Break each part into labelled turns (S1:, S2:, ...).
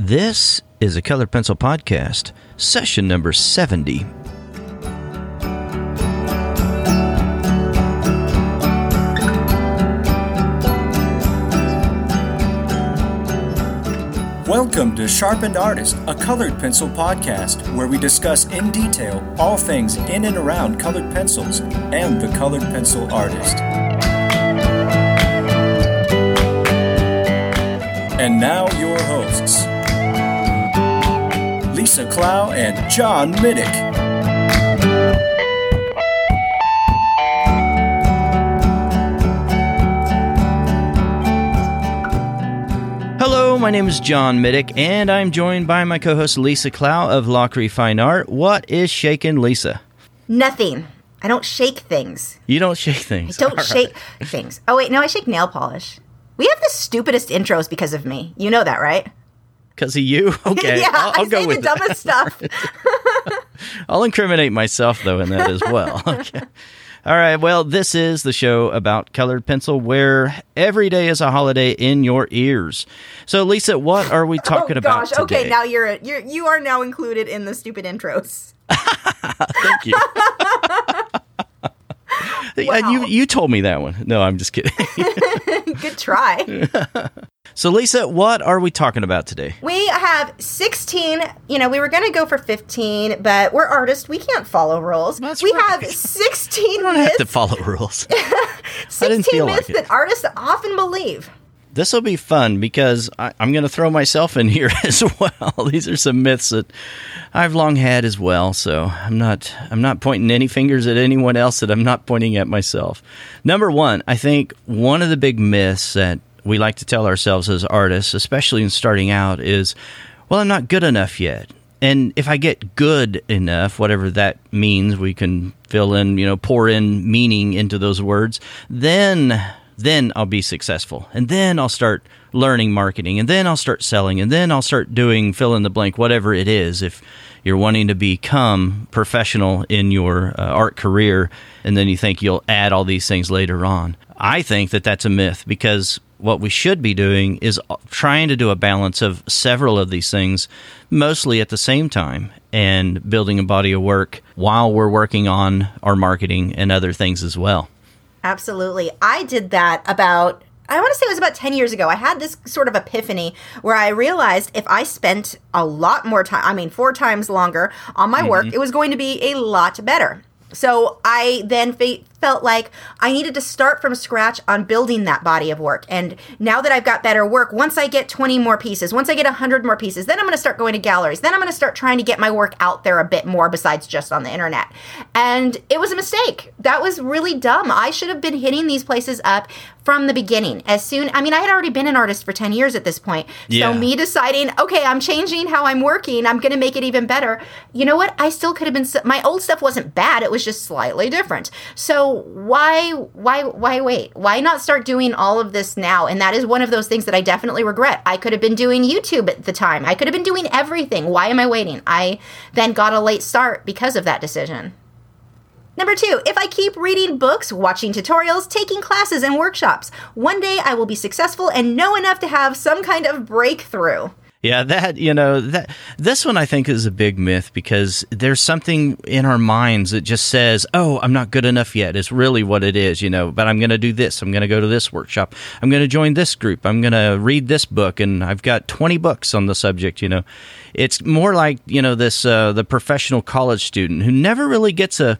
S1: This is a Colored Pencil Podcast, session number 70.
S2: Welcome to Sharpened Artist, a colored pencil podcast where we discuss in detail all things in and around colored pencils and the colored pencil artist. And now, your hosts Lisa Clough and John Middick.
S1: Hello, my name is John Middick, and I'm joined by my co host Lisa Clough of Lachri Fine Art. What is shaking, Lisa?
S3: Nothing. I don't shake things.
S1: You don't shake things.
S3: I don't
S1: All right.
S3: shake things. Oh wait, no, I shake nail polish. We have the stupidest intros because of me. You know that, right?
S1: Because of you? Okay.
S3: yeah,
S1: I'll, I'll go
S3: say
S1: with
S3: the
S1: that.
S3: dumbest stuff.
S1: I'll incriminate myself, though, in that as well. okay. All right. Well, this is the show about colored pencil where every day is a holiday in your ears. So, Lisa, what are we oh, talking
S3: oh
S1: about
S3: gosh.
S1: today?
S3: Okay, now you're you're you are now included in the stupid intros.
S1: Thank you. And you you told me that one. No, I'm just kidding.
S3: Good try.
S1: So, Lisa, what are we talking about today?
S3: we have 16. You know, we were going to go for 15, but we're artists. We can't follow rules.
S1: That's
S3: we
S1: right.
S3: have 16
S1: I don't have
S3: myths,
S1: to follow rules.
S3: 16
S1: feel
S3: myths
S1: like it.
S3: that artists often believe.
S1: this will be fun because I, I'm going to throw myself in here as well. These are some myths that I've long had as well. So I'm not I'm not pointing any fingers at anyone else that I'm not pointing at myself. Number one, I think one of the big myths that we like to tell ourselves as artists, especially in starting out, is, well, I'm not good enough yet. And if I get good enough, whatever that means, we can fill in, you know, pour in meaning into those words, then then I'll be successful. And then I'll start learning marketing and then I'll start selling and then I'll start doing fill in the blank whatever it is if you're wanting to become professional in your uh, art career and then you think you'll add all these things later on. I think that that's a myth because what we should be doing is uh, trying to do a balance of several of these things mostly at the same time and building a body of work while we're working on our marketing and other things as well.
S3: Absolutely. I did that about, I want to say it was about 10 years ago. I had this sort of epiphany where I realized if I spent a lot more time, I mean, four times longer on my work, it was going to be a lot better. So I then fe- felt like I needed to start from scratch on building that body of work. And now that I've got better work, once I get 20 more pieces, once I get 100 more pieces, then I'm going to start going to galleries. Then I'm going to start trying to get my work out there a bit more besides just on the internet. And it was a mistake. That was really dumb. I should have been hitting these places up from the beginning. As soon, I mean, I had already been an artist for 10 years at this point.
S1: Yeah.
S3: So me deciding, okay, I'm changing how I'm working. I'm going to make it even better. You know what? I still could have been. My old stuff wasn't bad. It was just slightly different. So why, why, why wait? Why not start doing all of this now? And that is one of those things that I definitely regret. I could have been doing YouTube at the time. I could have been doing everything. Why am I waiting? I then got a late start because of that decision. Number two, if I keep reading books, watching tutorials, taking classes and workshops, one day I will be successful and know enough to have some kind of breakthrough.
S1: Yeah, that you know that this one I think is a big myth because there's something in our minds that just says, "Oh, I'm not good enough yet." Is really what it is, you know. But I'm going to do this. I'm going to go to this workshop. I'm going to join this group. I'm going to read this book, and I've got 20 books on the subject. You know, it's more like you know this uh, the professional college student who never really gets a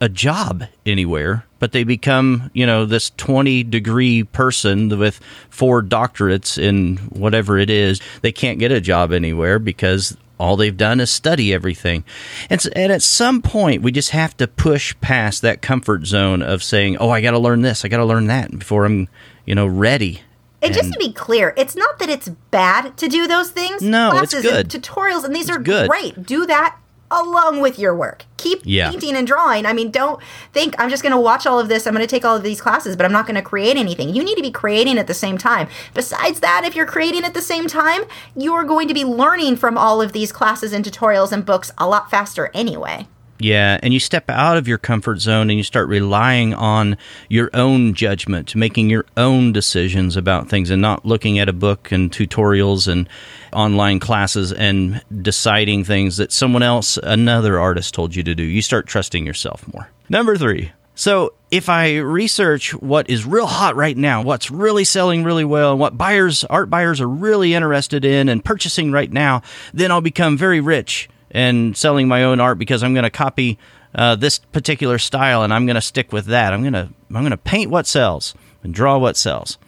S1: a job anywhere, but they become, you know, this 20 degree person with four doctorates in whatever it is. They can't get a job anywhere because all they've done is study everything. And, and at some point, we just have to push past that comfort zone of saying, oh, I got to learn this, I got to learn that before I'm, you know, ready.
S3: And just to be clear, it's not that it's bad to do those things.
S1: No, it's
S3: Classes
S1: good.
S3: And tutorials, and these are
S1: good.
S3: great. Do that along with your work. Keep
S1: Yeah.
S3: painting and drawing. I mean, don't think I'm just going to watch all of this. I'm going to take all of these classes, but I'm not going to create anything. You need to be creating at the same time. Besides that, if you're creating at the same time, you are going to be learning from all of these classes and tutorials and books a lot faster anyway.
S1: Yeah, and you step out of your comfort zone and you start relying on your own judgment, making your own decisions about things and not looking at a book and tutorials and online classes and deciding things that someone else, another artist told you to do. You start trusting yourself more. Number 3. So, if I research what is real hot right now, what's really selling really well, and what buyers, art buyers are really interested in and purchasing right now, then I'll become very rich and selling my own art because I'm going to copy uh, this particular style and I'm going to stick with that. I'm going to I'm going to paint what sells and draw what sells.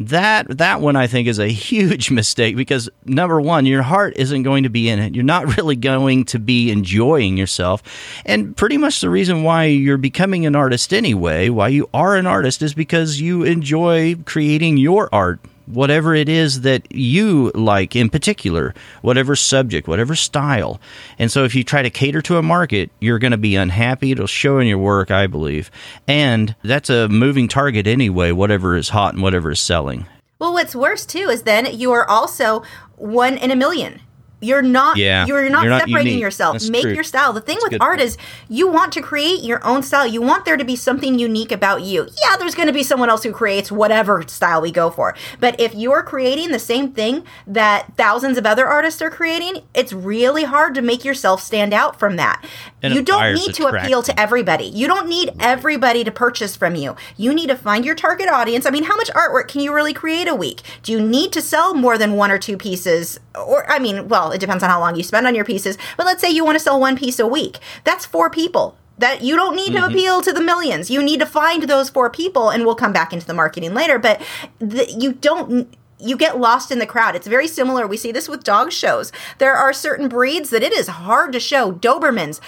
S1: That that one I think is a huge mistake because number one, your heart isn't going to be in it. You're not really going to be enjoying yourself, and pretty much the reason why you're becoming an artist anyway, why you are an artist, is because you enjoy creating your art whatever it is that you like in particular, whatever subject, whatever style. And so if you try to cater to a market, you're going to be unhappy. It'll show in your work, I believe. And that's a moving target anyway, whatever is hot and whatever is selling.
S3: Well, what's worse too is then you are also one in a million. You're not yeah, you're not, you're not separating unique. yourself. That's Make true. your style. The thing That's with art point. is you want to create your own style. You want there to be something unique about you. Yeah, there's going to be someone else who creates whatever style we go for. But if you're creating the same thing that thousands of other artists are creating, it's really hard to make yourself stand out from that. And you don't need to appeal to everybody. You don't need everybody to purchase from you. You need to find your target audience. I mean, how much artwork can you really create a week? Do you need to sell more than one or two pieces? Or I mean, well, it depends on how long you spend on your pieces. But let's say you want to sell one piece a week. That's four people that you don't need to mm-hmm. appeal to the millions. You need to find those four people, and we'll come back into the marketing later. But the, you don't. You get lost in the crowd. It's very similar. We see this with dog shows. There are certain breeds that it is hard to show. Dobermans,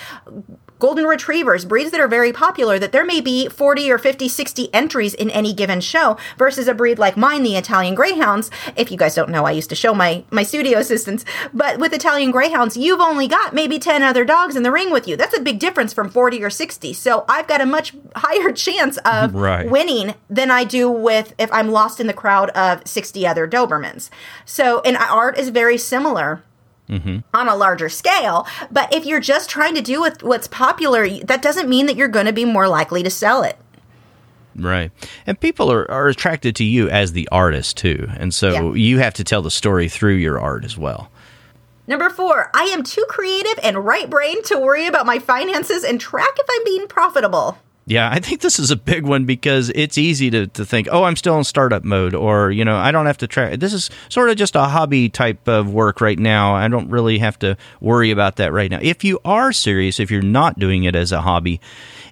S3: golden retrievers, breeds that are very popular, that there may be 40 or 50, 60 entries in any given show versus a breed like mine, the Italian Greyhounds. If you guys don't know, I used to show my, my studio assistants, but with Italian Greyhounds, you've only got maybe 10 other dogs in the ring with you. That's a big difference from 40 or 60. So I've got a much higher chance of right. winning than I do with if I'm lost in the crowd of 60 other Dobermans. So, and art is very similar mm-hmm. on a larger scale. But if you're just trying to do with what's popular, that doesn't mean that you're going to be more likely to sell it.
S1: Right. And people are, are attracted to you as the artist too. And so yeah. you have to tell the story through your art as well.
S3: Number four, I am too creative and right brained to worry about my finances and track if I'm being profitable.
S1: Yeah, I think this is a big one because it's easy to, to think, oh, I'm still in startup mode, or, you know, I don't have to try. This is sort of just a hobby type of work right now. I don't really have to worry about that right now. If you are serious, if you're not doing it as a hobby,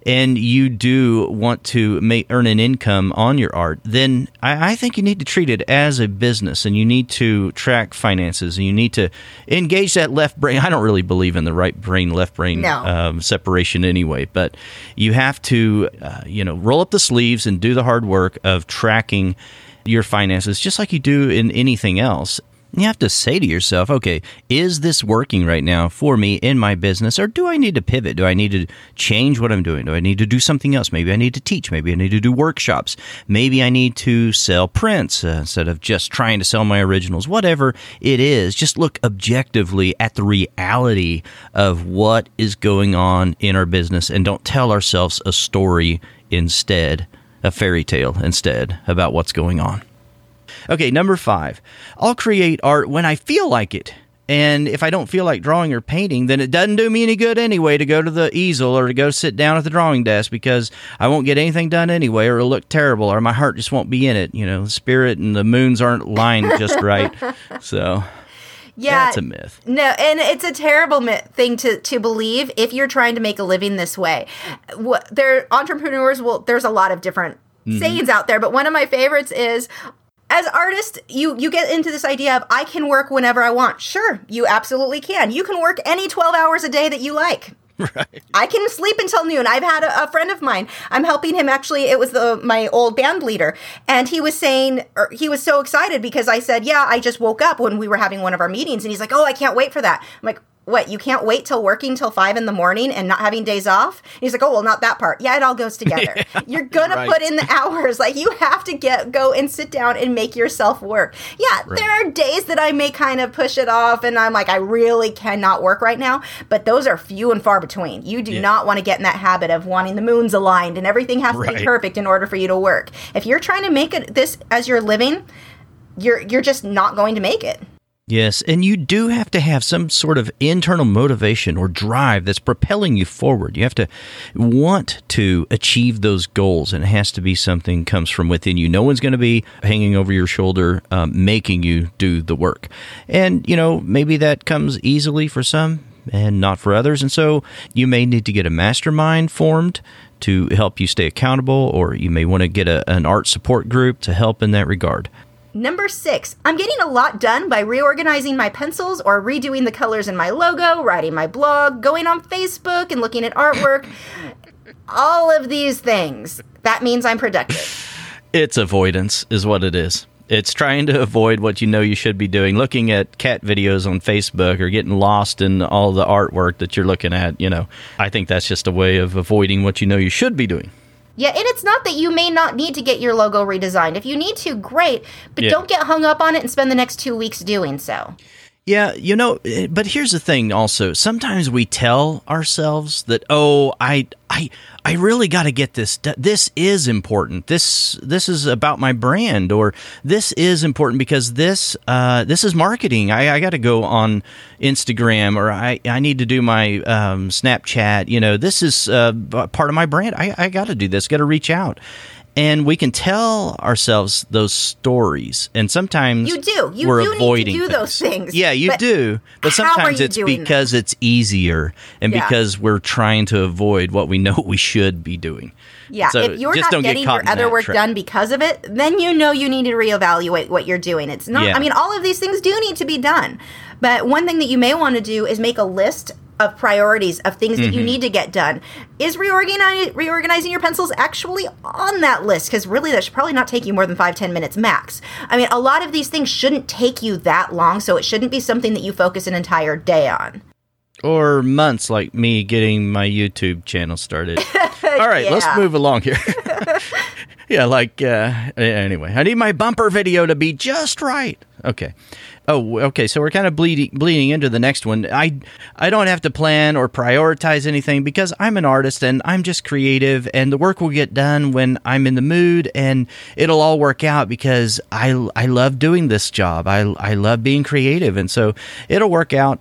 S1: and you do want to make, earn an income on your art, then I, I, think you need to treat it as a business and you need to track finances and you need to engage that left brain. I don't really believe in the right brain, left brain no. um, separation anyway, but you have to, uh, you know, roll up the sleeves and do the hard work of tracking your finances just like you do in anything else you have to say to yourself, okay, is this working right now for me in my business, or do I need to pivot? Do I need to change what I'm doing? Do I need to do something else? Maybe I need to teach. Maybe I need to do workshops. Maybe I need to sell prints uh, instead of just trying to sell my originals. Whatever it is, just look objectively at the reality of what is going on in our business and don't tell ourselves a story instead, a fairy tale instead about what's going on. Okay, number five. I'll create art when I feel like it. And if I don't feel like drawing or painting, then it doesn't do me any good anyway to go to the easel or to go sit down at the drawing desk because I won't get anything done anyway or it'll look terrible or my heart just won't be in it. You know, the spirit and the moons aren't lined just right. So. Yeah, that's a myth.
S3: No, and it's a terrible myth, thing to to believe if you're trying to make a living this way. What there entrepreneurs will there's a lot of different mm-hmm. sayings out there, but one of my favorites is as artists, you you get into this idea of I can work whenever I want. Sure, you absolutely can. You can work any 12 hours a day that you like. Right. I can sleep until noon. I've had a, a, friend of mine. I'm helping him actually. It was the my old band leader, and he was saying he was so excited because I said, "Yeah, I just woke up when we were having one of our meetings," and he's like, "Oh, I can't wait for that." I'm like, what, you can't wait till working till five in the morning and not having days off? And he's like, oh, well, not that part. Yeah, it all goes together. Yeah, You're going right. to put in the hours. Like you have to get, go and sit down and make yourself work. Yeah, right. there are days that I may kind of push it off and I'm like, I really cannot work right now. But those are few and far between. You do yeah. not want to get in that habit of wanting the moons aligned and everything has right. to be perfect in order for you to work. If you're trying to make it this as your living, you're you're just not going to make it.
S1: Yes, and you do have to have some sort of internal motivation or drive that's propelling you forward. You have to want to achieve those goals, and it has to be something comes from within you. No one's going to be hanging over your shoulder, um, making you do the work. And you know, maybe that comes easily for some, and not for others. And so, you may need to get a mastermind formed to help you stay accountable, or you may want to get a, an art support group to help in that regard.
S3: Number six, I'm getting a lot done by reorganizing my pencils or redoing the colors in my logo, writing my blog, going on Facebook and looking at artwork. All of these things. That means I'm productive.
S1: It's avoidance, is what it is. It's trying to avoid what you know you should be doing. Looking at cat videos on Facebook or getting lost in all the artwork that you're looking at, you know. I think that's just a way of avoiding what you know you should be doing.
S3: Yeah, and it's not that you may not need to get your logo redesigned. If you need to, great, but yeah. don't get hung up on it and spend the next two weeks doing so.
S1: Yeah, you know, eh, but here's the thing also. Sometimes we tell ourselves that, "Oh, I I I really got to get this this is important. This this is about my brand or this is important because this uh, this is marketing. I, I got to go on Instagram or I I need to do my um, Snapchat, you know, this is uh, part of my brand. I I got to do this. Got to reach out and we can tell ourselves those stories and sometimes
S3: you do you
S1: we're
S3: do
S1: avoiding
S3: do things. those things
S1: yeah you but do but sometimes it's because that? it's easier and yeah. because we're trying to avoid what we know we should be doing
S3: yeah so if you're not getting get your other work done because of it then you know you need to reevaluate what you're doing it's not yeah. i mean all of these things do need to be done but one thing that you may want to do is make a list of priorities of things that mm-hmm. you need to get done. Is reorganize, reorganizing your pencils actually on that list? Because really, that should probably not take you more than five ten minutes max. I mean, a lot of these things shouldn't take you that long, so it shouldn't be something that you focus an entire day on.
S1: Or months, like me getting my YouTube channel started. All right, yeah. let's move along here. yeah, like, uh, anyway, I need my bumper video to be just right. Okay. Oh, okay. So we're kind of bleeding bleeding into the next one. I I don't have to plan or prioritize anything because I'm an artist and I'm just creative and the work will get done when I'm in the mood and it'll all work out because I I love doing this job. I I love being creative and so it'll work out.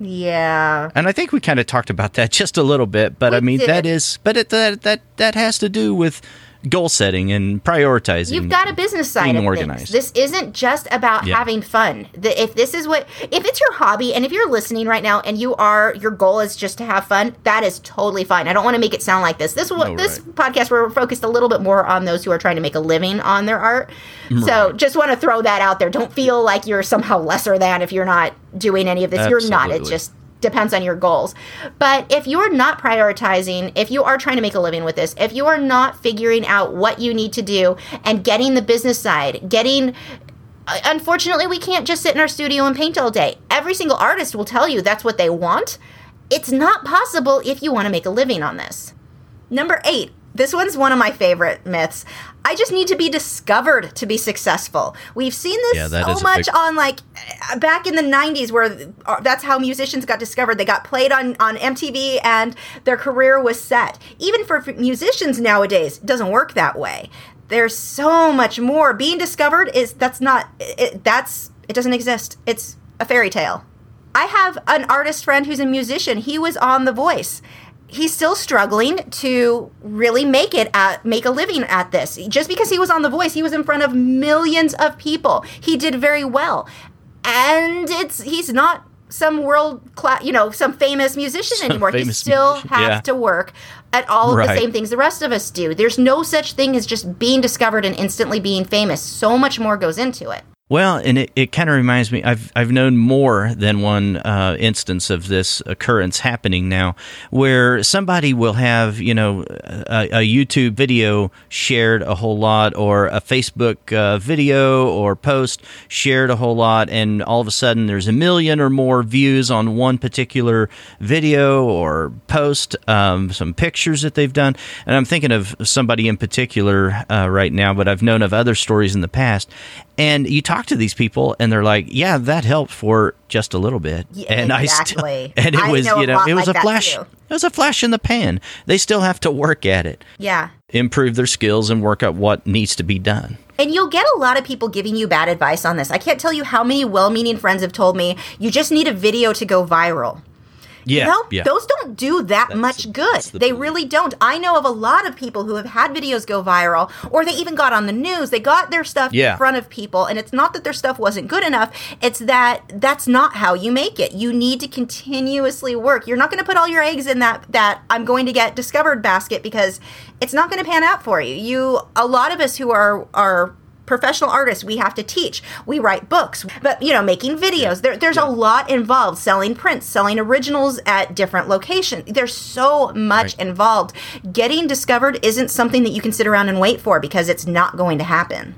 S3: Yeah.
S1: And I think we kind of talked about that just a little bit, but we I mean did. that is but it, that that that has to do with goal setting and prioritizing.
S3: You've got a business side of organized. things. This isn't just about yeah. having fun. The, if this is what, if it's your hobby, and if you're listening right now and you are your goal is just to have fun, that is totally fine. I don't want to make it sound like this. This no, this right. podcast we're focused a little bit more on those who are trying to make a living on their art. Mm, right. So just want to throw that out there. Don't feel like you're somehow lesser than if you're not doing any of this. Absolutely. You're not. It's just depends on your goals. But if you're not prioritizing, if you are trying to make a living with this, if you are not figuring out what you need to do and getting the business side, getting uh, unfortunately we can't just sit in our studio and paint all day. Every single artist will tell you that's what they want. It's not possible if you want to make a living on this. Number 8, this one's one of my favorite myths. I just need to be discovered to be successful. We've seen this yeah, so much big... on like back in the 90s where uh, that's how musicians got discovered. They got played on on MTV and their career was set. Even for musicians nowadays, it doesn't work that way. There's so much more. Being discovered is that's not it, that's it doesn't exist. It's a fairy tale. I have an artist friend who's a musician. He was on The Voice he's still struggling to really make it at make a living at this. Just because he was on The Voice, he was in front of millions of people. He did very well. And it's he's not some world class, you know, some famous musician some anymore. He still musician. has yeah. to work at all of right. the same things the rest of us do. There's no such thing as just being discovered and instantly being famous. So much more goes into it.
S1: Well, and it, it kind of reminds me. I've I've known more than one uh, instance of this occurrence happening now, where somebody will have you know a, a YouTube video shared a whole lot, or a Facebook uh, video or post shared a whole lot, and all of a sudden there's a million or more views on one particular video or post, um, some pictures that they've done, and I'm thinking of somebody in particular uh, right now, but I've known of other stories in the past, and you talk to these people and they're like yeah that helped for just a little bit
S3: Yeah,
S1: and
S3: exactly.
S1: i still and it
S3: I
S1: was
S3: know
S1: you know it was
S3: like
S1: a flash
S3: too.
S1: it was a flash in the pan they still have to work at it
S3: Yeah.
S1: improve their skills and work out what needs to be done
S3: And you'll get a lot of people giving you bad advice on this. I can't tell you how many well meaning friends have told me you just need a video to go viral.
S1: Yeah
S3: no,
S1: yeah
S3: those don't do that
S1: That's
S3: much good.
S1: the
S3: They
S1: belief.
S3: really don't. I know of a lot of people who have had videos go viral, or they even got on the news. They got their stuff
S1: Yeah.
S3: in front of people, and it's not that their stuff wasn't good enough. It's that that's not how you make it. You need to continuously work. You're not going to put all your eggs in that that I'm going to get discovered basket because it's not going to pan out for you. You a lot of us who are are professional artists we have to teach. We write books but you know making videos. There, there's a lot involved. Selling prints selling originals at different locations there's so much
S1: Right.
S3: involved. Getting discovered isn't something that you can sit around and wait for because it's not going to happen.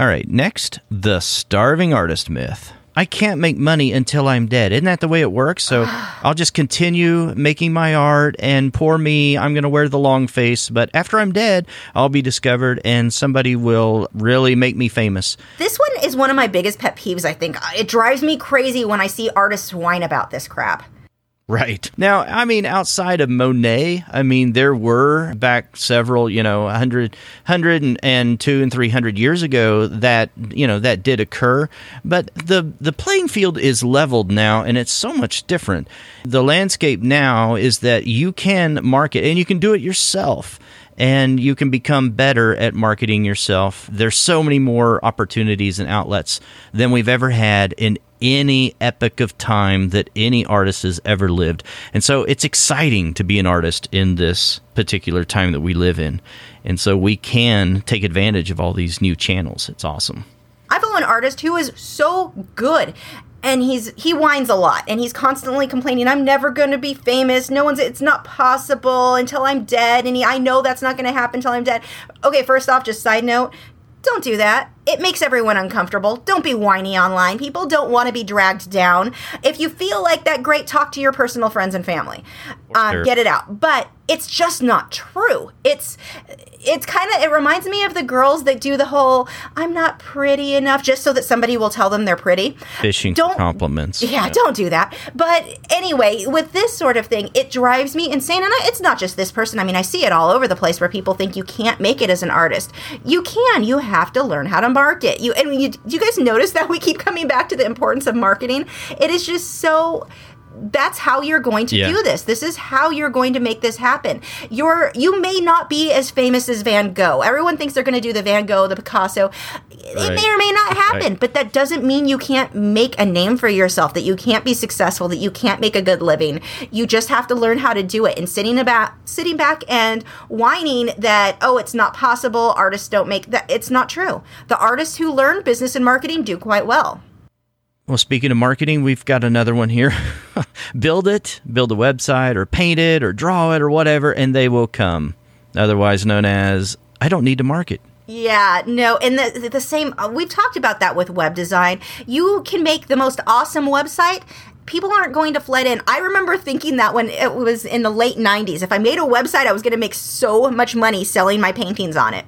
S1: All right next the starving artist myth I can't make money until I'm dead. Isn't that the way it works? So I'll just continue making my art and poor me, I'm going to wear the long face. But after I'm dead, I'll be discovered and somebody will really make me famous.
S3: this one is one of my biggest pet peeves i think it drives me crazy when i see artists whine about this crap
S1: Right. Now, I mean, outside of Monet, I mean, there were back several, you know, 100, 100 and, two and 300 years ago that, you know, that did occur. But the, the playing field is leveled now and it's so much different. The landscape now is that you can market and you can do it yourself and you can become better at marketing yourself. There's so many more opportunities and outlets than we've ever had in any epoch of time that any artist has ever lived. And so it's exciting to be an artist in this particular time that we live in. And so we can take advantage of all these new channels. It's awesome.
S3: I follow an artist who is so good and he's he whines a lot and he's constantly complaining I'm never going to be famous. No one's it's not possible until I'm dead and he, I know that's not going to happen until I'm dead. Okay, first off just side note, don't do that. It makes everyone uncomfortable. Don't be whiny online. People don't want to be dragged down. If you feel like that, great. Talk to your personal friends and family. Um, get it out. But it's just not true. It's it's kind of it reminds me of the girls that do the whole I'm not pretty enough just so that somebody will tell them they're pretty.
S1: Fishing don't, compliments.
S3: Yeah, don't do that. But anyway, with this sort of thing, it drives me insane. And I, it's not just this person. I mean, I see it all over the place where people think you can't make it as an artist. You can. You have to learn how to market. You and you, do you guys notice that we keep coming back to the importance of marketing? It is just so that's how you're going to
S1: Yeah.
S3: do this. This is how you're going to make this happen. You're you may not be as famous as Van Gogh. Everyone thinks they're going to do the Van Gogh, the Picasso. It
S1: Right.
S3: may or may not happen,
S1: Right.
S3: but that doesn't mean you can't make a name for yourself, that you can't be successful, that you can't make a good living. You just have to learn how to do it. And sitting about sitting back and whining that oh, it's not possible, artists don't make that it's not true. The artists who learn business and marketing do quite well.
S1: Well, speaking of marketing, we've got another one here. build it, build a website, or paint it, or draw it, or whatever, and they will come. Otherwise known as, I don't need to market.
S3: Yeah, no, and the the same. Uh, we've talked about that with web design. You can make the most awesome website. People aren't going to flood in. I remember thinking that when it was in the late '90s, if I made a website, I was going to make so much money selling my paintings on it.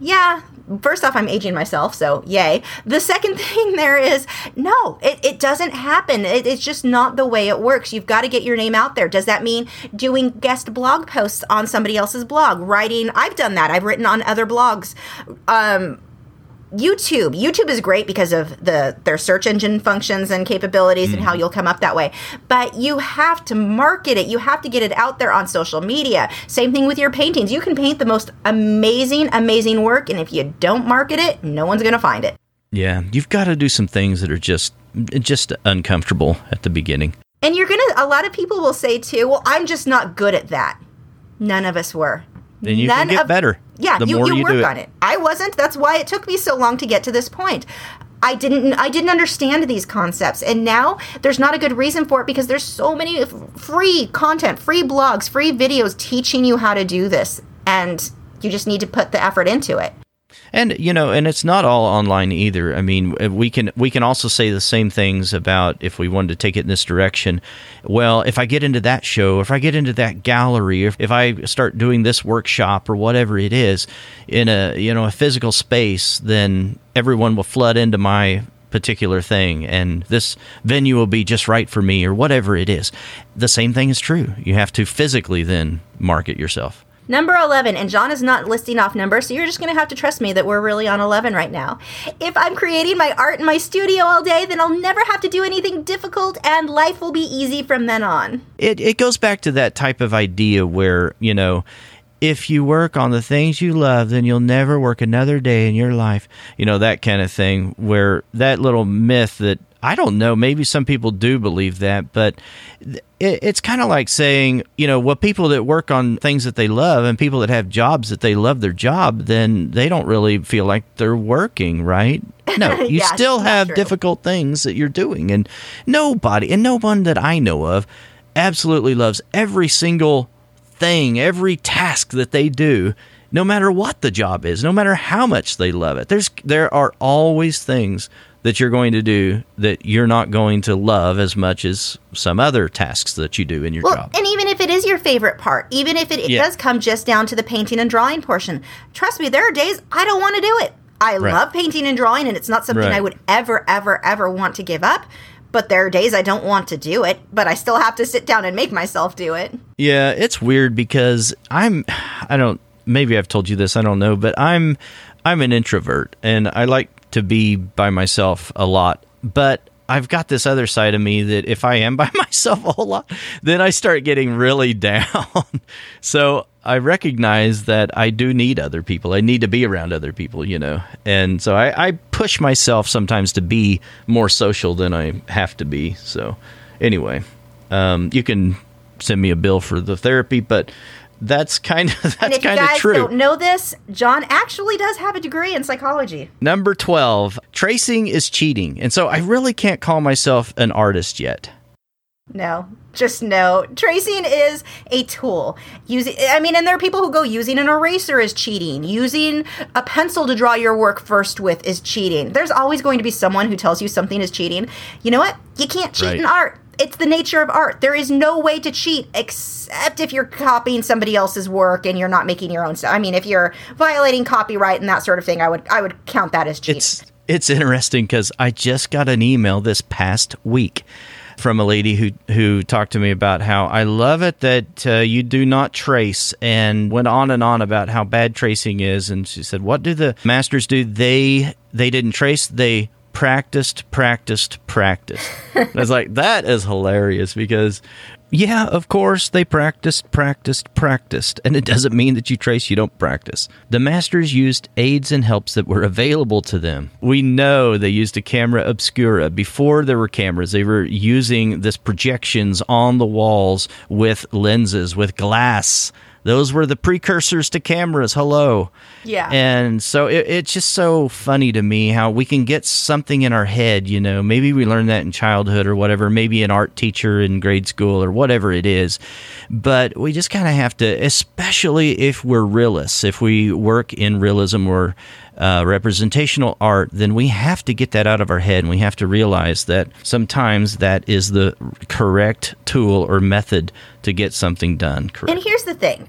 S3: Yeah. First off, I'm aging myself, so yay. The second thing there is no, it, it doesn't happen. It, it's just not the way it works. You've got to get your name out there. Does that mean doing guest blog posts on somebody else's blog? Writing, I've done that. I've written on other blogs. Um, YouTube. YouTube is great because of the their search engine functions and capabilities and how mm-hmm. you'll come up that way. But you have to market it. You have to get it out there on social media. Same thing with your paintings. You can paint the most amazing amazing work and if you don't market it, no one's going to find it.
S1: Yeah, you've got to do some things that are just just uncomfortable at the beginning.
S3: And you're going to a lot of people will say too, "Well, I'm just not good at that." None of us were.
S1: Then you
S3: None
S1: can get
S3: of-
S1: better.
S3: Yeah,
S1: the
S3: you,
S1: more
S3: you,
S1: you
S3: work
S1: do it.
S3: on it. I wasn't. That's why it took me so long to get to this point. I didn't I didn't understand these concepts and now there's not a good reason for it because there's so many f- free content, free blogs, free videos teaching you how to do this and you just need to put the effort into it.
S1: And you know, and it's not all online either. I mean, uh, we can we can also say the same things about if we wanted to take it in this direction. Well, if I get into that show, if I get into that gallery, if, if I start doing this workshop or whatever it is in a you know a physical space, then everyone will flood into my particular thing and this venue will be just right for me or whatever it is. The same thing is true. You have to physically then market yourself.
S3: Number 11, and John is not listing off numbers, so you're just going to have to trust me that we're really on 11 right now. If I'm creating my art in my studio all day, then I'll never have to do anything difficult and life will be easy from then on.
S1: It, it goes back to that type of idea where, you know, if you work on the things you love, then you'll never work another day in your life. You know, that kind of thing, where that little myth that I don't know. Maybe some people do believe that, but it's kind of like saying, you know, well, people that work on things that they love and people that have jobs that they love their job, then they don't really feel like they're working, right? No, you
S3: Yeah,
S1: still have
S3: true.
S1: difficult things that you're doing. And nobody, and no one that I know of, absolutely loves every single thing, every task that they do, no matter what the job is, no matter how much they love it. There's there are always things that you're going to do that you're not going to love as much as some other tasks that you do in your
S3: Well,
S1: job.
S3: and even if it is your favorite part, even if it, it
S1: Yeah.
S3: does come just down to the painting and drawing portion, trust me, there are days I don't want to do it. I
S1: Right.
S3: love painting and drawing, and it's not something
S1: Right.
S3: I would ever, ever, ever want to give up. But there are days I don't want to do it, but I still have to sit down and make myself do it.
S1: Yeah, it's weird because I'm I don't maybe I've told you this, I don't know, but I'm I'm an introvert and I like to be by myself a lot. But I've got this other side of me that if I am by myself a whole lot, then I start getting really down. so I recognize that I do need other people. I need to be around other people, you know. And so I, I push myself sometimes to be more social than I have to be. So anyway, um, you can send me a bill for the therapy, but that's kind of
S3: and
S1: that's
S3: you
S1: kind of
S3: guys
S1: true.
S3: don't know this, John actually does have a degree in psychology.
S1: Number 12, tracing is cheating. And so I really can't call myself an artist yet.
S3: No, just know Tracing is a tool. Using, I mean, and there are people who go using an eraser is cheating. Using a pencil to draw your work first with is cheating. There's always going to be someone who tells you something is cheating. You know what? You can't cheat
S1: Right.
S3: in art. It's the nature of art. There is no way to cheat except if you're copying somebody else's work and you're not making your own stuff. I mean, if you're violating copyright and that sort of thing, I would I would count that as cheating.
S1: It's it's interesting because I just got an email this past week from a lady who who talked to me about how I love it that uh, you do not trace and went on and on about how bad tracing is and she said what do the masters do? They they didn't trace they practiced practiced practiced. I was like that is hilarious because yeah of course they practiced practiced practiced. And it doesn't mean that you trace you don't practice. The masters used aids and helps that were available to them. We know they used a camera obscura. Before there were cameras they were using this projections on the walls with lenses with glass those were the precursors to cameras hello
S3: Yeah.
S1: and so it, it's just so funny to me how we can get something in our head, you know, maybe we learned that in childhood or whatever, maybe an art teacher in grade school or whatever it is. But we just kind of have to, especially if we're realists, if we work in realism or uh, representational art, then we have to get that out of our head and we have to realize that sometimes that is the correct tool or method to get something done. Correct.
S3: And here's the thing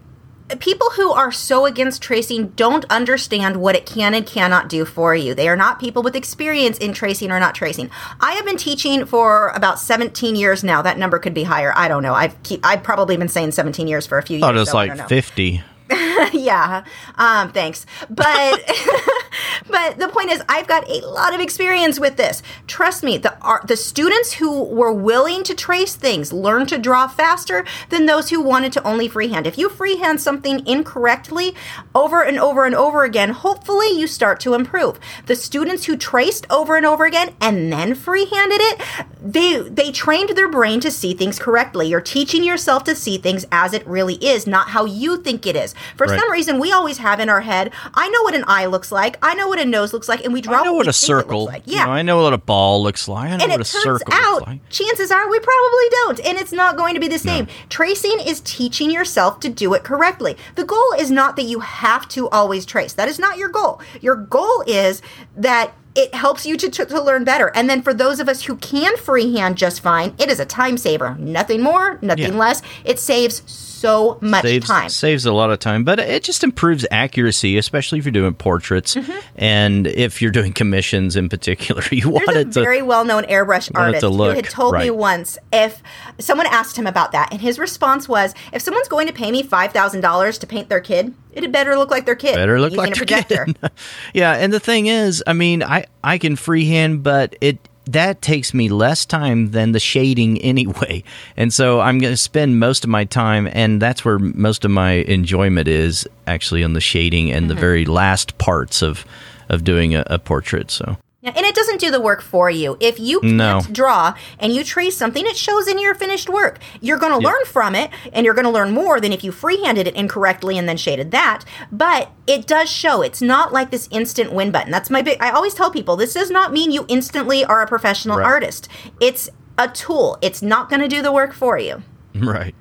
S3: people who are so against tracing don't understand what it can and cannot do for you. They are not people with experience in tracing or not tracing. I have been teaching for about 17 years now. That number could be higher. I don't know. I've keep, I've probably been saying 17 years for a few
S1: I thought
S3: years.
S1: it was
S3: so
S1: like 50.
S3: yeah. Um, thanks. But but the point is I've got a lot of experience with this. Trust me, the art, the students who were willing to trace things learned to draw faster than those who wanted to only freehand. If you freehand something incorrectly over and over and over again, hopefully you start to improve. The students who traced over and over again and then freehanded it, they they trained their brain to see things correctly. You're teaching yourself to see things as it really is, not how you think it is. For
S1: Right.
S3: some reason, we always have in our head, I know what an eye looks like, I know what a nose looks like, and we draw
S1: I know
S3: what
S1: what a circle.
S3: like.
S1: you
S3: Yeah.
S1: know, I know what a ball looks like. I know
S3: and
S1: what
S3: it
S1: a
S3: turns
S1: circle
S3: out,
S1: looks like.
S3: chances are we probably don't, and it's not going to be the same. Tracing is teaching yourself to do it correctly. The goal is not that you have to always trace. That is not your goal. Your goal is that it helps you to, to, to learn better. And then for those of us who can freehand just fine, it is a time saver. Nothing more, nothing
S1: Yeah.
S3: less. It saves so much
S1: saves
S3: time.
S1: saves a lot of time, but it just improves accuracy, especially if you're doing portraits and if you're doing commissions in particular. You want
S3: Mm-hmm. A
S1: to
S3: very well-known airbrush artist who had told me once if someone asked him about that, and his response was, "If someone's going to pay me five thousand dollars to paint their kid, it had better look like their kid.
S1: better look like
S3: a projector."
S1: kid. yeah, and the thing is, I mean, I I can freehand, but it that takes me less time than the shading anyway. And so I'm going to spend most of my time and that's where most of my enjoyment is actually on the shading and
S3: Mm-hmm.
S1: the very last parts of of doing a, a portrait. So
S3: Yeah, and it doesn't do the work for you. If you can't
S1: No.
S3: draw and you trace something, it shows in your finished work. You're going to learn from it, and you're going to learn more than if you freehanded it incorrectly and then shaded that. But it does show. It's not like this instant win button. That's my big. I always tell people this does not mean you instantly are a professional
S1: Right.
S3: artist. It's a tool. It's not going to do the work for you.
S1: right.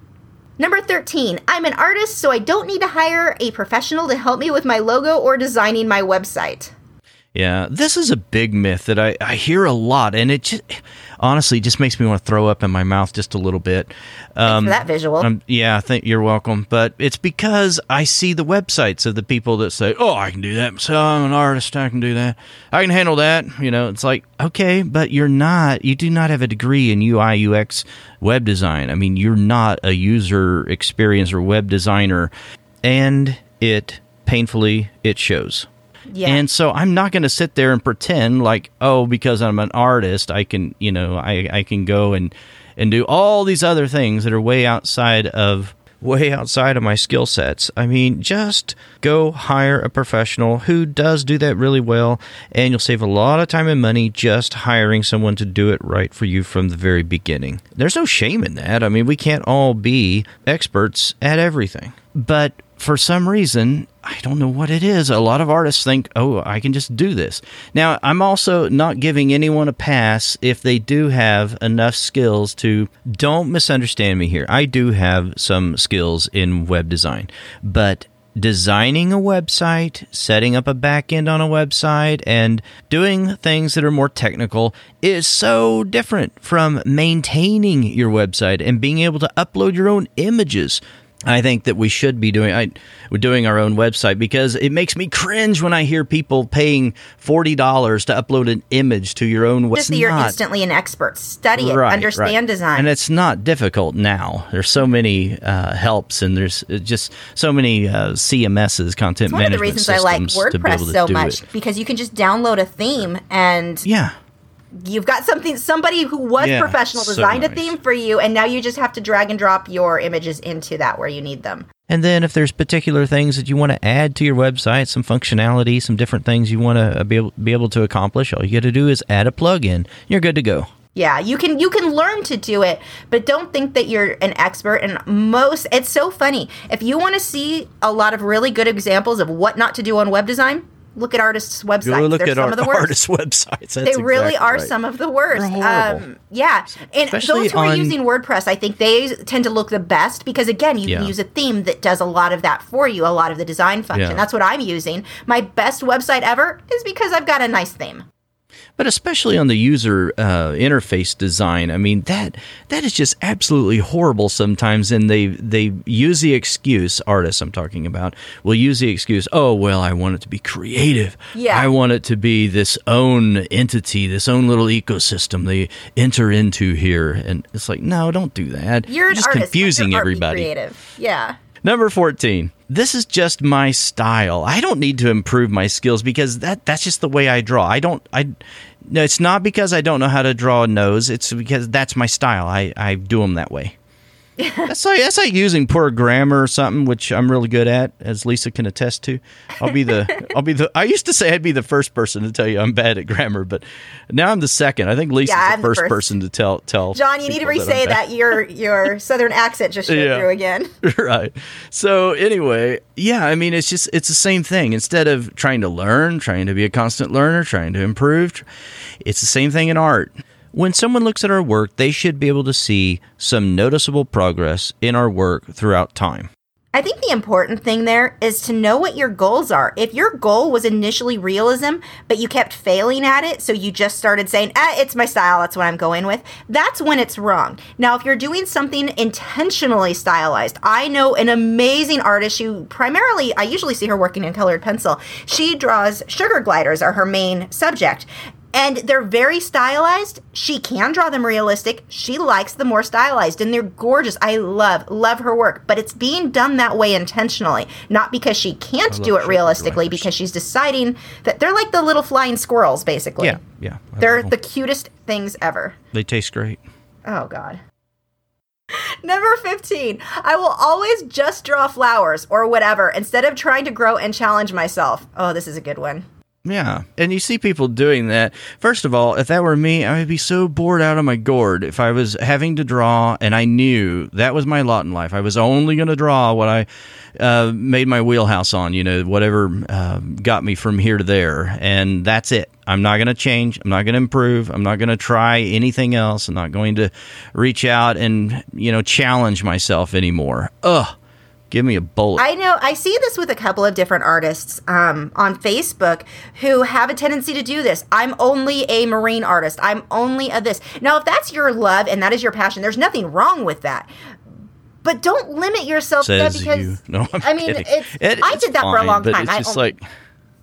S3: Number 13, I'm an artist, so I don't need to hire a professional to help me with my logo or designing my website.
S1: Yeah, this is a big myth that I, I hear a lot, and it just, honestly just makes me want to throw up in my mouth just a little bit.
S3: For that visual.
S1: Um, yeah, I think you're welcome, but it's because I see the websites of the people that say, "Oh, I can do that. So I'm an artist. I can do that. I can handle that." You know, it's like, okay, but you're not. You do not have a degree in UI UX web design. I mean, you're not a user experience or web designer, and it painfully it shows.
S3: Yeah.
S1: And so I'm not going to sit there and pretend like, oh, because I'm an artist, I can, you know, I, I can go and and do all these other things that are way outside of way outside of my skill sets. I mean, just go hire a professional who does do that really well, and you'll save a lot of time and money just hiring someone to do it right for you from the very beginning. There's no shame in that. I mean, we can't all be experts at everything. But for some reason, I don't know what it is. A lot of artists think, oh, I can just do this. Now, I'm also not giving anyone a pass if they do have enough skills to. Don't misunderstand me here. I do have some skills in web design, but designing a website, setting up a backend on a website, and doing things that are more technical is so different from maintaining your website and being able to upload your own images. I think that we should be doing I, we're doing our own website because it makes me cringe when I hear people paying forty dollars to upload an image to your own
S3: Just that
S1: website.
S3: you're instantly an expert. Study it,
S1: Right,
S3: understand
S1: right.
S3: design.
S1: and it's not difficult now. There's so many uh, helps, and there's uh, just so many uh, CMSs, content
S3: It's one of the
S1: management
S3: reasons I like
S1: systems to be
S3: WordPress
S1: able to
S3: so
S1: do
S3: much
S1: it.
S3: because you can just download a theme and
S1: Yeah,
S3: you've got something somebody who was
S1: Yeah,
S3: professional
S1: so
S3: designed a theme for you and now you just have to drag and drop your images into that where you need them.
S1: And then if there's particular things that you want to add to your website, some functionality, some different things you want to uh, be able, be able to accomplish, all you got to do is add a plugin. You're good to go.
S3: Yeah, you can you can learn to do it, but don't think that you're an expert. And most, it's so funny. If you want to see a lot of really good examples of what not to do on web design, look at artists' websites.
S1: Go look
S3: They're
S1: at
S3: some
S1: our
S3: of the worst.
S1: artist websites. That's
S3: they really
S1: exactly
S3: are
S1: right.
S3: some of the worst. Um, yeah, and
S1: Especially
S3: those who are using WordPress, I think they tend to look the best because again, you
S1: Yeah.
S3: can use a theme that does a lot of that for you, a lot of the design function.
S1: Yeah.
S3: That's what I'm using. My best website ever is because I've got a nice theme.
S1: But especially on the user uh, interface design. I mean that that is just absolutely horrible sometimes, and they they use the excuse. Artists, I'm talking about, will use the excuse. Oh well, I want it to be creative.
S3: Yeah.
S1: I want it to be this own entity, this own little ecosystem they enter into here, and it's like, no, don't do that.
S3: You're an
S1: just
S3: artist.
S1: confusing everybody.
S3: Creative. Yeah.
S1: Number 14. This is just my style. I don't need to improve my skills because that that's just the way I draw. I don't I no, it's not because I don't know how to draw a nose. It's because that's my style. I I do them that way. that's like that's like using poor grammar or something, which I'm really good at, as Lisa can attest to. I'll be the I'll be the I used to say I'd be the first person to tell you I'm bad at grammar, but now I'm the second. I think Lisa's
S3: Yeah,
S1: the
S3: I'm the
S1: first,
S3: first.
S1: person to tell tell
S3: John, you need to re-say
S1: bad.
S3: that your your southern accent just showed
S1: Yeah.
S3: through again.
S1: right. So anyway, yeah, I mean, it's just it's the same thing. Instead of trying to learn, trying to be a constant learner, trying to improve, it's the same thing in art. When someone looks at our work, they should be able to see some noticeable progress in our work throughout time.
S3: I think the important thing there is to know what your goals are. If your goal was initially realism, but you kept failing at it, so you just started saying, ah, it's my style, that's what I'm going with, that's when it's wrong. Now, if you're doing something intentionally stylized, I know an amazing artist who primarily, I usually see her working in colored pencil. She draws sugar gliders, are her main subject. And they're very stylized. She can draw them realistic. She likes the more stylized and they're gorgeous. I love, love her work. But it's being done that way intentionally, not because she can't do it realistically, because she's deciding that they're like the little flying squirrels, basically.
S1: Yeah, yeah. I
S3: They're the cutest things ever.
S1: they taste great.
S3: Oh, God. Number 15. I will always just draw flowers or whatever instead of trying to grow and challenge myself. Oh, this is a good one.
S1: Yeah. And you see people doing that. First of all, if that were me, I would be so bored out of my gourd if I was having to draw and I knew that was my lot in life. I was only going to draw what I uh, made my wheelhouse on, you know, whatever uh, got me from here to there. And that's it. I'm not going to change. I'm not going to improve. I'm not going to try anything else. I'm not going to reach out and, you know, challenge myself anymore. Ugh. Give me a bullet.
S3: I know I see this with a couple of different artists um, on Facebook who have a tendency to do this. I'm only a marine artist. I'm only a this. Now, if that's your love and that is your passion, there's nothing wrong with that. But don't limit yourself to that because
S1: you. No, I'm
S3: I mean, it's
S1: It-
S3: I did that for a long time.
S1: It's
S3: I
S1: just
S3: on-
S1: like,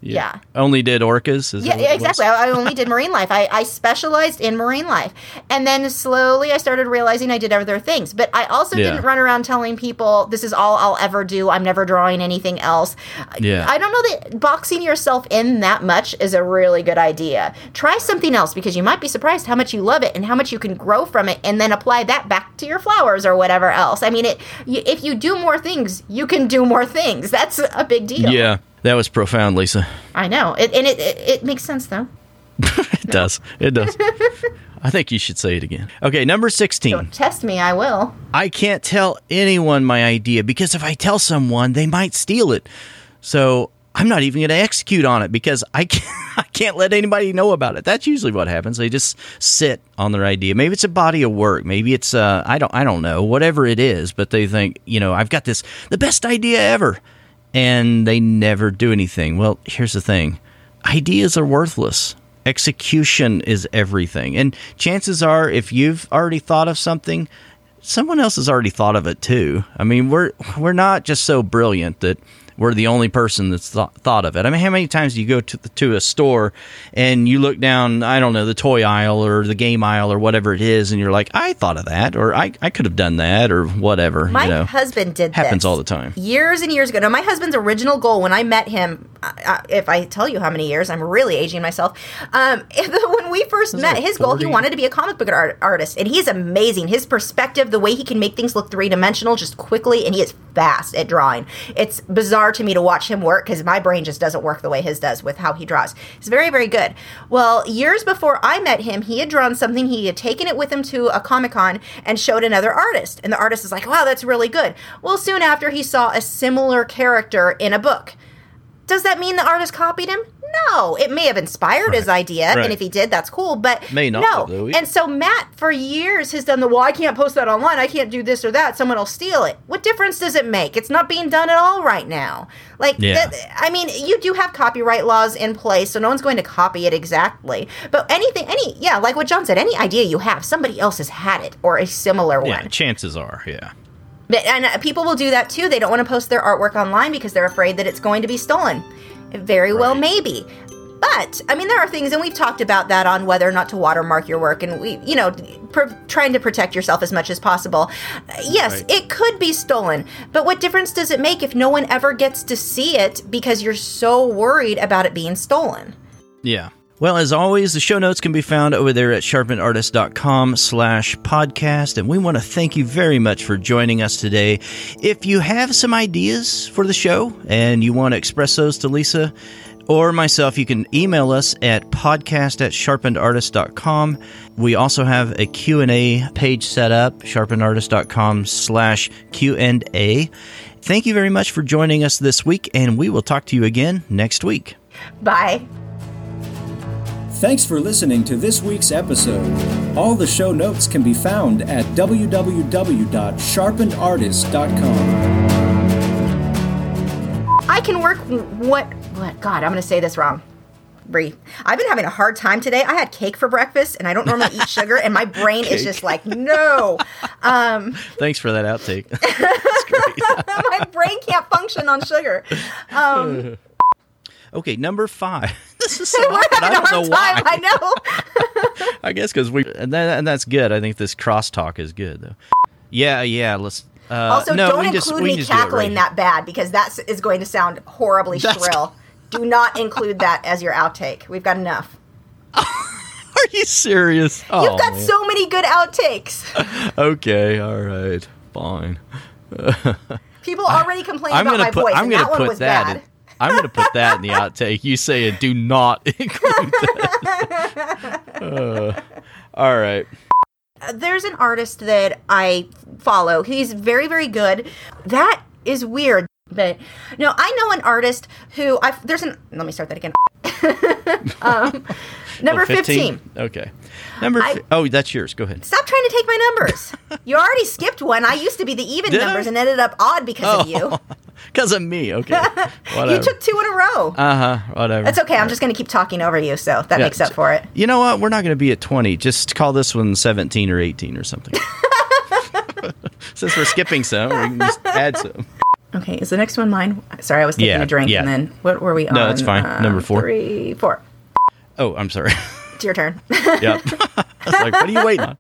S3: Yeah.
S1: only did orcas. Is
S3: yeah, yeah, exactly. I I only did marine life. I, I specialized in marine life. And then slowly I started realizing I did other things. But I also
S1: Yeah.
S3: didn't run around telling people this is all I'll ever do. I'm never drawing anything else.
S1: Yeah.
S3: I don't know that boxing yourself in that much is a really good idea. Try something else because you might be surprised how much you love it and how much you can grow from it and then apply that back to your flowers or whatever else. I mean, it if you do more things, you can do more things. That's a big deal.
S1: Yeah, that was profound, Lisa.
S3: I know. It, and it, it, it makes sense though.
S1: It does. It does. I think you should say it again. Okay, number 16.
S3: Don't test me, I will.
S1: I can't tell anyone my idea because if I tell someone, they might steal it. So I'm not even going to execute on it because I can't, I can't let anybody know about it. That's usually what happens. They just sit on their idea. Maybe it's a body of work. Maybe it's uh, I don't I don't know whatever it is. But they think you know I've got this the best idea ever, and they never do anything. Well, here's the thing: ideas are worthless. Execution is everything. And chances are, if you've already thought of something, someone else has already thought of it too. I mean, we're we're not just so brilliant that we're the only person that's th- thought of it. I mean, how many times do you go to the, to a store and you look down, I don't know, the toy aisle or the game aisle or whatever it is, and you're like, I thought of that, or I, I could have done that, or whatever.
S3: My
S1: you know,
S3: husband did
S1: happens
S3: this
S1: all the time.
S3: Years and years ago. Now, my husband's original goal when I met him, uh, uh, if I tell you how many years, I'm really aging myself. Um, when we first met,
S1: like
S3: his goal, he wanted to be a comic book art- artist. And he's amazing. His perspective, the way he can make things look three dimensional just quickly, and he is fast at drawing. It's bizarre to me to watch him work because my brain just doesn't work the way his does with how he draws. He's very, very good. Well, years before I met him, he had drawn something. He had taken it with him to a Comic Con and showed another artist. And the artist is like, wow, that's really good. Well, soon after, he saw a similar character in a book. Does that mean the artist copied him? No, it may have inspired his idea,
S1: Right.
S3: and if he did, that's cool. But
S1: May not
S3: no.
S1: though,
S3: and so Matt, for years, has done the well. I can't post that online. I can't do this or that. Someone will steal it. What difference does it make? It's not being done at all right now. Like,
S1: Yeah.
S3: that- I mean, you do have copyright laws in place, so no one's going to copy it exactly. But anything, any, yeah, like what John said, any idea you have, somebody else has had it or a similar one.
S1: Yeah,
S3: one.
S1: chances are, yeah.
S3: But, and uh, people will do that too. They don't want to post their artwork online because they're afraid that it's going to be stolen. Very well, maybe. But I mean, there are things, and we've talked about that on whether or not to watermark your work, and we, you know, pr- trying to protect yourself as much as possible. Yes,
S1: Right.
S3: it could be stolen, but what difference does it make if no one ever gets to see it because you're so worried about it being stolen?
S1: Yeah. Well, as always, the show notes can be found over there at sharpenedartist.com slash podcast. And we want to thank you very much for joining us today. If you have some ideas for the show and you want to express those to Lisa or myself, you can email us at podcast at sharpenedartist.com. We also have a Q&A page set up, sharpenedartist.com slash Q&A. Thank you very much for joining us this week, and we will talk to you again next week.
S3: Bye.
S2: Thanks for listening to this week's episode. All the show notes can be found at www.sharpenedartist.com.
S3: I can work what what God, I'm going to say this wrong. Brie. I've been having a hard time today. I had cake for breakfast and I don't normally eat sugar and my brain is just like, no. Um,
S1: Thanks for that outtake.
S3: my brain can't function on sugar. Um,
S1: Okay, number five. This is so
S3: we're
S1: hard. I don't know
S3: hard
S1: why.
S3: I know.
S1: I guess because we and, that, and that's good. I think this crosstalk is good though. Yeah, yeah. Let's. Uh,
S3: Also,
S1: no,
S3: don't include
S1: just,
S3: me cackling
S1: right
S3: that bad because that is going to sound horribly
S1: That's-
S3: shrill. Do not include that as your outtake. We've got enough.
S1: Are you serious? Oh,
S3: You've got
S1: man.
S3: so many good outtakes.
S1: okay. All right. Fine.
S3: People already complained
S1: I'm
S3: about my
S1: put.
S3: voice,
S1: I'm
S3: and that one was
S1: that.
S3: bad.
S1: I'm gonna put that in the outtake. You saying do not include that. Uh, all right.
S3: there's an artist that I follow. He's very, very good. That is weird. But no, I know an artist who I there's an let me start that again. um, number
S1: Oh,
S3: 15.
S1: Okay. Number.
S3: I-
S1: fi- oh, that's yours. Go ahead.
S3: Stop trying to take my numbers. you already skipped one. I used to be the even
S1: Did I?
S3: numbers and ended up odd because of you.
S1: Because of me. Okay. Whatever.
S3: You took two in a row.
S1: Uh huh. Whatever.
S3: That's okay. I'm just going to keep talking over you, so that
S1: Yeah,
S3: makes up for it.
S1: You know what? We're not going to be at 20. Just call this one 17 or 18 or something. Since we're skipping some, we can just add some.
S3: Okay, is the next one mine? Sorry, I was taking
S1: Yeah,
S3: a drink,
S1: yeah.
S3: and then what were we on?
S1: No, that's fine. Number four.
S3: Three, four.
S1: Oh, I'm sorry.
S3: It's your turn.
S1: yep. I was like, what are you waiting on?